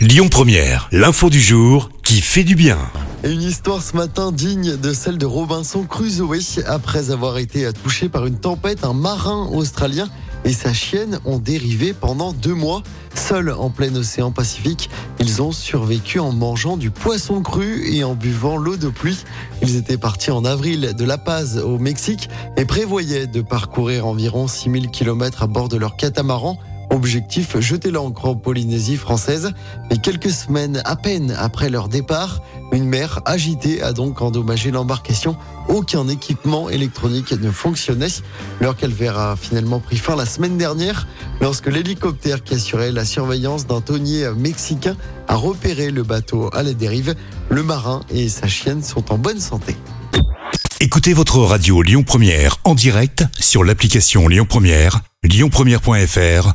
Lyon Première, l'info du jour qui fait du bien. Une histoire ce matin digne de celle de Robinson Crusoe. Après avoir été touché par une tempête, un marin australien et sa chienne ont dérivé pendant deux mois. Seuls en plein océan Pacifique, ils ont survécu en mangeant du poisson cru et en buvant l'eau de pluie. Ils étaient partis en avril de La Paz au Mexique et prévoyaient de parcourir environ 6000 km à bord de leur catamaran. Objectif, jeter l'ancre en Polynésie française. Mais quelques semaines à peine après leur départ, une mer agitée a donc endommagé l'embarcation. Aucun équipement électronique ne fonctionnait. Leur calvaire a finalement pris fin la semaine dernière lorsque l'hélicoptère qui assurait la surveillance d'un tonnier mexicain a repéré le bateau à la dérive. Le marin et sa chienne sont en bonne santé. Écoutez votre radio Lyon Première en direct sur l'application Lyon Première, lyonpremière.fr